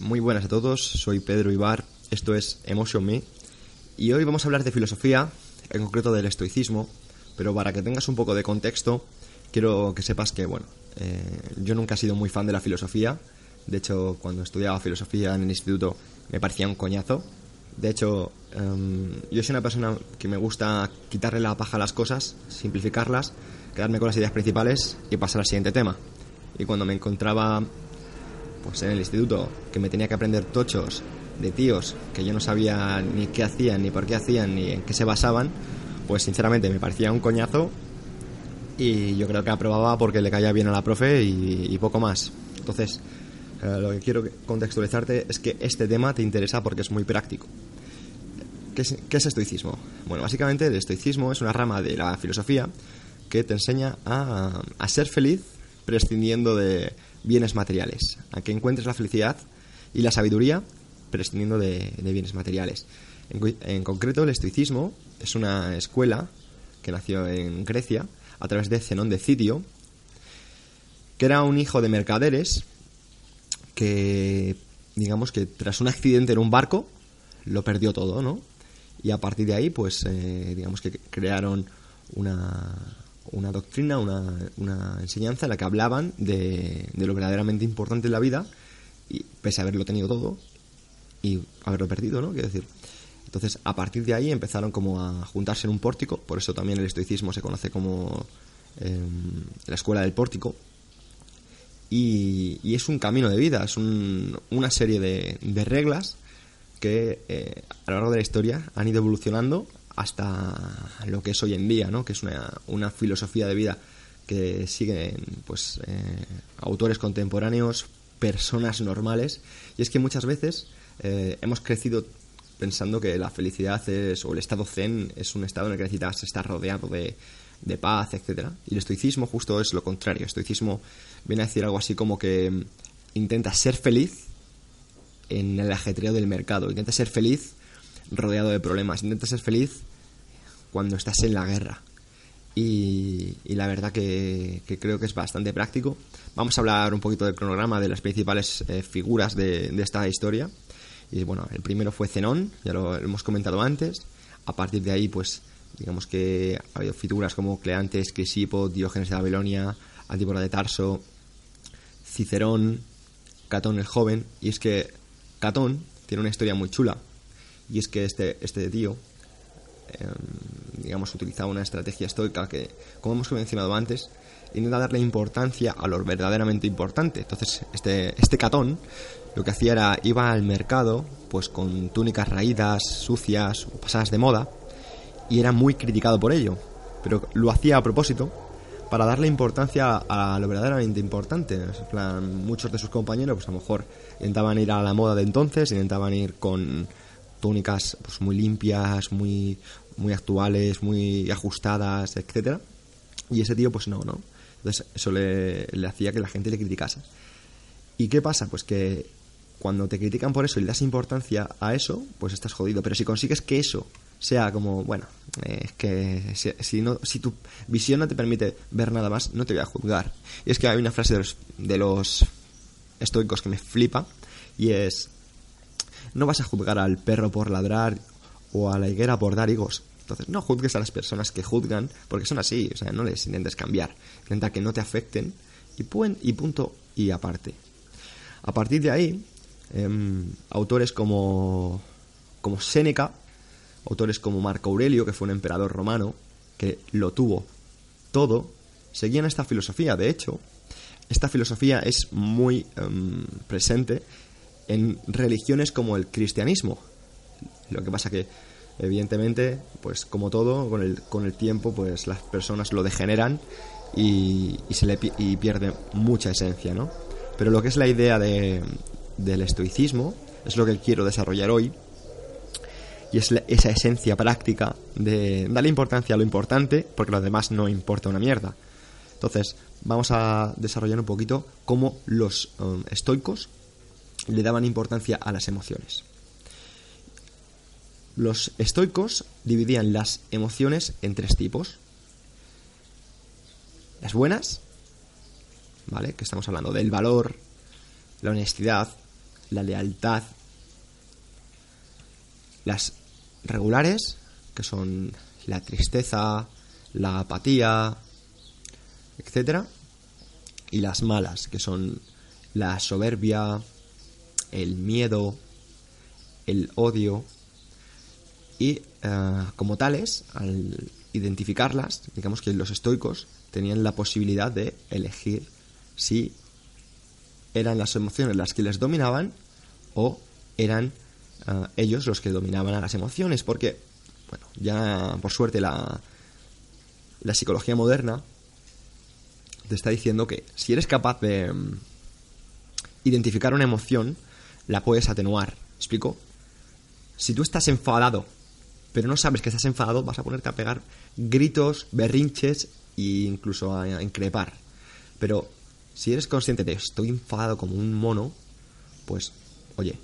Muy buenas a todos, soy Pedro Ibar, esto es Emotion Me y hoy vamos a hablar de filosofía, en concreto del estoicismo, pero para que tengas un poco de contexto, quiero que sepas que, bueno, eh, yo nunca he sido muy fan de la filosofía, de hecho cuando estudiaba filosofía en el instituto me parecía un coñazo, de hecho em, yo soy una persona que me gusta quitarle la paja a las cosas, simplificarlas, quedarme con las ideas principales y pasar al siguiente tema. Y cuando me encontraba pues en el instituto, que me tenía que aprender tochos de tíos que yo no sabía ni qué hacían, ni por qué hacían, ni en qué se basaban, pues sinceramente me parecía un coñazo y yo creo que aprobaba porque le caía bien a la profe y, poco más. Entonces, eh, lo que quiero contextualizarte es que este tema te interesa porque es muy práctico. ¿Qué es, ¿Qué es estoicismo? Bueno, básicamente el estoicismo es una rama de la filosofía que te enseña a, a ser feliz prescindiendo de bienes materiales, a que encuentres la felicidad y la sabiduría prescindiendo de, bienes materiales. En, concreto, el estoicismo es una escuela que nació en Grecia a través de Zenón de Cidio, que era un hijo de mercaderes que, digamos que tras un accidente en un barco, lo perdió todo, ¿no? Y a partir de ahí, pues, eh, digamos que crearon una, una doctrina, una, una, enseñanza en la que hablaban de, de, lo verdaderamente importante en la vida, y pese a haberlo tenido todo y haberlo perdido, ¿no? Quiero decir. Entonces, a partir de ahí empezaron como a juntarse en un pórtico, por eso también el estoicismo se conoce como em, la escuela del pórtico. Y, es un camino de vida, es un, una serie de, de reglas que eh, a lo largo de la historia han ido evolucionando hasta lo que es hoy en día, ¿no? que es una, una filosofía de vida que siguen pues, eh, autores contemporáneos, personas normales, y es que muchas veces eh, hemos crecido pensando que la felicidad es, o el estado zen es un estado en el que necesitas estar rodeado de, de paz, etcétera Y el estoicismo justo es lo contrario. El estoicismo viene a decir algo así como que intenta ser feliz en el ajetreo del mercado, intenta ser feliz rodeado de problemas. Intenta ser feliz cuando estás en la guerra. Y, la verdad que, creo que es bastante práctico. Vamos a hablar un poquito del cronograma de las principales eh, figuras de, esta historia. Y bueno, el primero fue Zenón, ya lo hemos comentado antes. A partir de ahí, pues, digamos que ha habido figuras como Cleantes, Crisipo, Diógenes de Babilonia, Antípora de Tarso, Cicerón, Catón el joven. Y es que Catón tiene una historia muy chula y es que este, este tío, em, digamos, utilizaba una estrategia estoica que, como hemos mencionado antes, intenta darle importancia a lo verdaderamente importante. Entonces, este, este catón lo que hacía era, iba al mercado, pues con túnicas raídas, sucias, pasadas de moda, y era muy criticado por ello. Pero lo hacía a propósito para darle importancia a lo verdaderamente importante. En plan, muchos de sus compañeros, pues a lo mejor intentaban ir a la moda de entonces, intentaban ir con túnicas pues, muy limpias, muy, muy actuales, muy ajustadas, etcétera. Y ese tío, pues no, ¿no? Entonces eso le, hacía que la gente le criticase. ¿Y qué pasa? Pues que cuando te critican por eso y le das importancia a eso, pues estás jodido. Pero si consigues que eso sea como, bueno, es que si, no, si tu visión no te permite ver nada más, no te voy a juzgar. Y es que hay una frase de los, de los estoicos que me flipa y es, no vas a juzgar al perro por ladrar o a la higuera por dar higos. Entonces, no juzgues a las personas que juzgan porque son así, o sea, no les intentes cambiar. Intenta que no te afecten y, y punto y aparte. A partir de ahí, em, autores como, como Séneca, autores como Marco Aurelio, que fue un emperador romano, que lo tuvo todo, seguían esta filosofía. De hecho, esta filosofía es muy em, presente en religiones como el cristianismo. Lo que pasa que, evidentemente, pues como todo, con el, con el tiempo, pues las personas lo degeneran y, y se le y pierde mucha esencia, ¿no? Pero lo que es la idea de, del estoicismo es lo que quiero desarrollar hoy. Y es esa esencia práctica de darle importancia a lo importante, porque lo demás no importa una mierda. Entonces, vamos a desarrollar un poquito cómo los um, estoicos le daban importancia a las emociones. Los estoicos dividían las emociones en tres tipos. Las buenas, ¿vale? Que estamos hablando del valor, la honestidad, la lealtad. Las regulares, que son la tristeza, la apatía, etcétera, y las malas, que son la soberbia, el miedo, el odio, y eh, como tales, al identificarlas, digamos que los estoicos tenían la posibilidad de elegir si eran las emociones las que les dominaban o eran eh, ellos los que dominaban a las emociones, porque, bueno, ya por suerte la, la psicología moderna te está diciendo que si eres capaz de mm, identificar una emoción, la puedes atenuar. ¿Explico? Si tú estás enfadado, pero no sabes que estás enfadado, vas a ponerte a pegar gritos, berrinches e incluso a, increpar. Pero si eres consciente de estoy enfadado como un mono, pues, oye,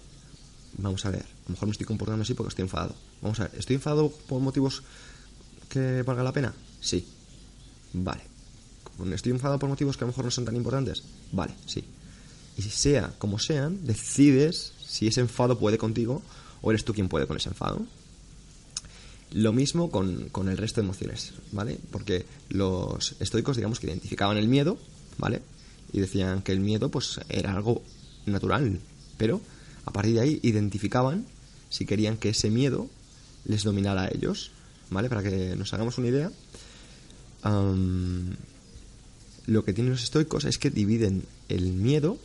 vamos a ver, a lo mejor me estoy comportando así porque estoy enfadado. Vamos a ver, ¿estoy enfadado por motivos que valga la pena? Sí. Vale. ¿Estoy enfadado por motivos que a lo mejor no son tan importantes? Vale, sí. Y sea como sean, decides si ese enfado puede contigo o eres tú quien puede con ese enfado. Lo mismo con, con, el resto de emociones, ¿vale? Porque los estoicos, digamos, que identificaban el miedo, ¿vale? Y decían que el miedo, pues, era algo natural. Pero, a partir de ahí, identificaban si querían que ese miedo les dominara a ellos, ¿vale? Para que nos hagamos una idea. lo que tienen los estoicos es que dividen el miedo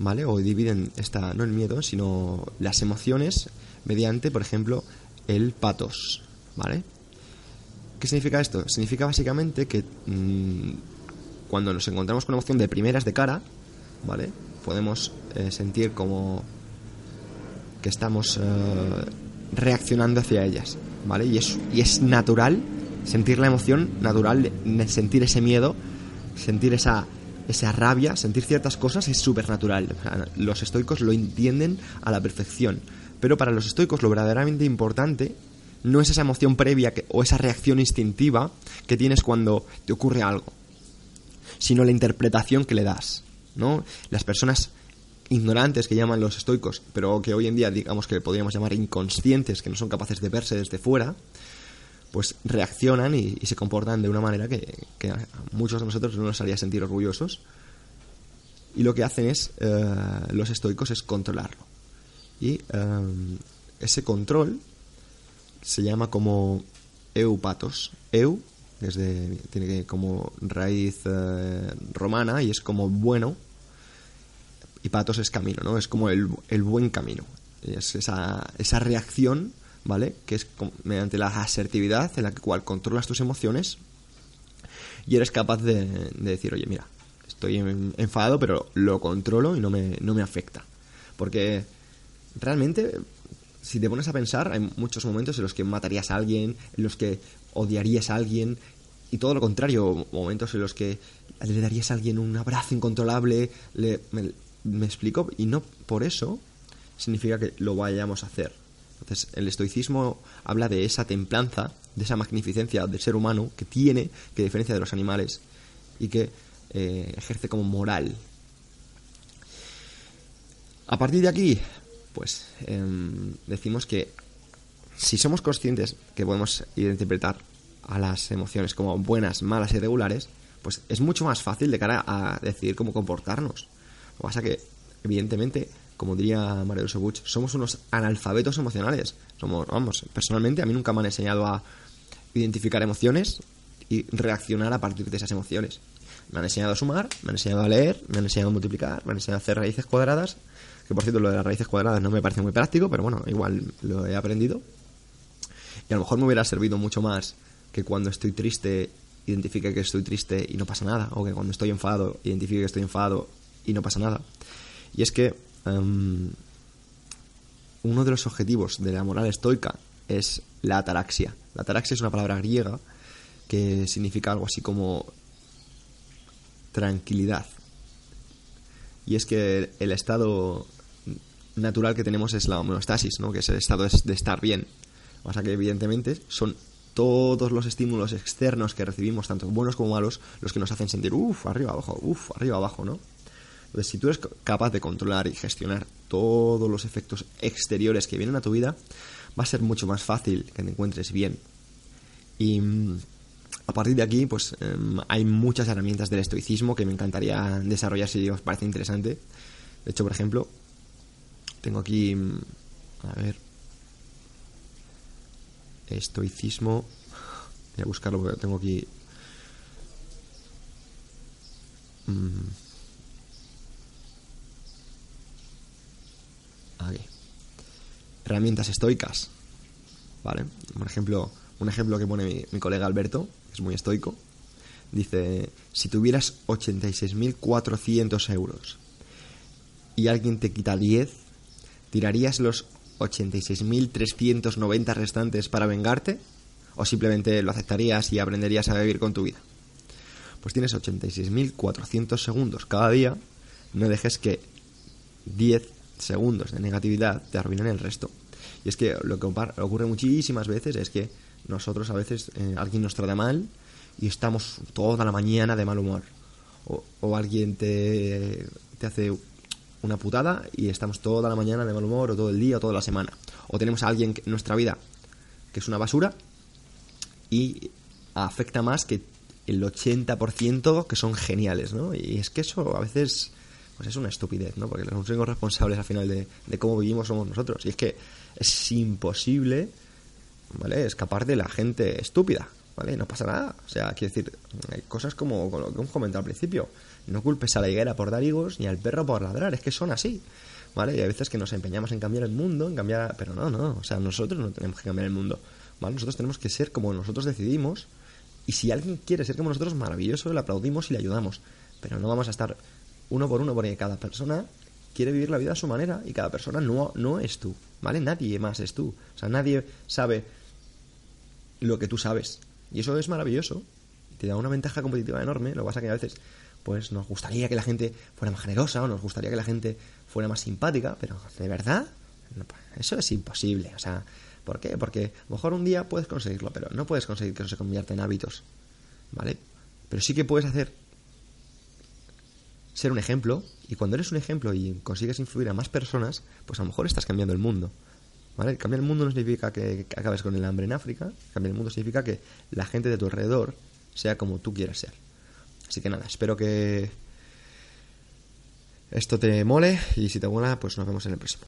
¿vale? O dividen esta, no el miedo, sino las emociones mediante, por ejemplo, el patos, ¿vale? ¿Qué significa esto? Significa básicamente que mm, cuando nos encontramos con una emoción de primeras de cara, ¿vale? Podemos eh, sentir como que estamos eh, reaccionando hacia ellas, ¿vale? Y es, y es natural sentir la emoción, natural sentir ese miedo, sentir esa esa rabia, sentir ciertas cosas es súper natural. los estoicos lo entienden a la perfección. Pero para los estoicos lo verdaderamente importante no es esa emoción previa o esa reacción instintiva que tienes cuando te ocurre algo, sino la interpretación que le das. ¿no? Las personas ignorantes que llaman los estoicos, pero que hoy en día digamos que podríamos llamar inconscientes, que no son capaces de verse desde fuera, pues reaccionan y, se comportan de una manera que, a muchos de nosotros no nos haría sentir orgullosos. Y lo que hacen es, eh, los estoicos, es controlarlo. Y eh, ese control se llama como eupatos. Eu desde, tiene como raíz eh, romana y es como bueno. Y patos es camino, ¿no? Es como el, el buen camino. Es esa, esa reacción ¿vale? Que es mediante la asertividad en la cual controlas tus emociones y eres capaz de, decir, oye, mira, estoy enfadado, pero lo controlo y no me, no me afecta. Porque realmente, si te pones a pensar, hay muchos momentos en los que matarías a alguien, en los que odiarías a alguien, y todo lo contrario, momentos en los que le darías a alguien un abrazo incontrolable, le, me explico, y no por eso significa que lo vayamos a hacer. Entonces, el estoicismo habla de esa templanza, de esa magnificencia del ser humano que tiene, que diferencia de los animales y que eh, ejerce como moral. A partir de aquí, pues em, decimos que si somos conscientes que podemos interpretar a las emociones como buenas, malas y regulares, pues es mucho más fácil de cara a decidir cómo comportarnos. Lo que pasa que, evidentemente, como diría Mario Buch, somos unos analfabetos emocionales. Somos, vamos, personalmente a mí nunca me han enseñado a identificar emociones y reaccionar a partir de esas emociones. Me han enseñado a sumar, me han enseñado a leer, me han enseñado a multiplicar, me han enseñado a hacer raíces cuadradas, que por cierto lo de las raíces cuadradas no me parece muy práctico, pero bueno, igual lo he aprendido. Y a lo mejor me hubiera servido mucho más que cuando estoy triste identifique que estoy triste y no pasa nada, o que cuando estoy enfadado identifique que estoy enfadado y no pasa nada. Y es que em, uno de los objetivos de la moral estoica es la ataraxia. La ataraxia es una palabra griega que significa algo así como tranquilidad. Y es que el estado natural que tenemos es la homeostasis, ¿no? que es el estado de estar bien. O sea que evidentemente son todos los estímulos externos que recibimos, tanto buenos como malos, los que nos hacen sentir, uff, arriba, abajo, uff, arriba, abajo, ¿no? Entonces, si tú eres capaz de controlar y gestionar todos los efectos exteriores que vienen a tu vida, va a ser mucho más fácil que te encuentres bien. Y mm, a partir de aquí, pues em, hay muchas herramientas del estoicismo que me encantaría desarrollar si os parece interesante. De hecho, por ejemplo, tengo aquí, mm, a ver, estoicismo. Voy a buscarlo porque tengo aquí. Mm, Herramientas estoicas. ¿Vale? Por ejemplo, un ejemplo que pone mi, colega Alberto, que es muy estoico. Dice, si tuvieras 86.400 euros y alguien te quita 10, ¿tirarías los 86.390 restantes para vengarte? ¿O simplemente lo aceptarías y aprenderías a vivir con tu vida? Pues tienes 86.400 segundos cada día, no dejes que 10 segundos de negatividad te arruinen el resto. Y es que lo que ocurre muchísimas veces es que nosotros a veces eh, alguien nos trata mal y estamos toda la mañana de mal humor. O, o alguien te, te hace una putada y estamos toda la mañana de mal humor o todo el día o toda la semana. O tenemos a alguien en nuestra vida que es una basura y afecta más que el 80% que son geniales, ¿no? Y es que eso a veces pues es una estupidez, ¿no? Porque los únicos responsables al final de, cómo vivimos somos nosotros. Y es que es imposible, ¿vale? Escapar de la gente estúpida, ¿vale? No pasa nada. O sea, quiero decir, hay cosas como lo que hemos comentado al principio. No culpes a la higuera por dar higos ni al perro por ladrar, es que son así. ¿Vale? Y hay veces que nos empeñamos en cambiar el mundo, en cambiar. Pero no, no. O sea, nosotros no tenemos que cambiar el mundo. ¿Vale? Nosotros tenemos que ser como nosotros decidimos. Y si alguien quiere ser como nosotros, maravilloso, le aplaudimos y le ayudamos. Pero no vamos a estar uno por uno, porque cada persona quiere vivir la vida a su manera y cada persona no, no es tú, ¿vale? Nadie más es tú. O sea, nadie sabe lo que tú sabes. Y eso es maravilloso. Te da una ventaja competitiva enorme. Lo que pasa que a veces, pues nos gustaría que la gente fuera más generosa o nos gustaría que la gente fuera más simpática, pero de verdad, eso es imposible. O sea, ¿por qué? Porque a lo mejor un día puedes conseguirlo, pero no puedes conseguir que eso se convierta en hábitos, ¿vale? Pero sí que puedes hacer ser un ejemplo, y cuando eres un ejemplo y consigues influir a más personas, pues a lo mejor estás cambiando el mundo. ¿Vale? Cambiar el mundo no significa que, acabes con el hambre en África, cambiar el mundo significa que la gente de tu alrededor sea como tú quieras ser. Así que nada, espero que esto te mole y si te mola, pues nos vemos en el próximo.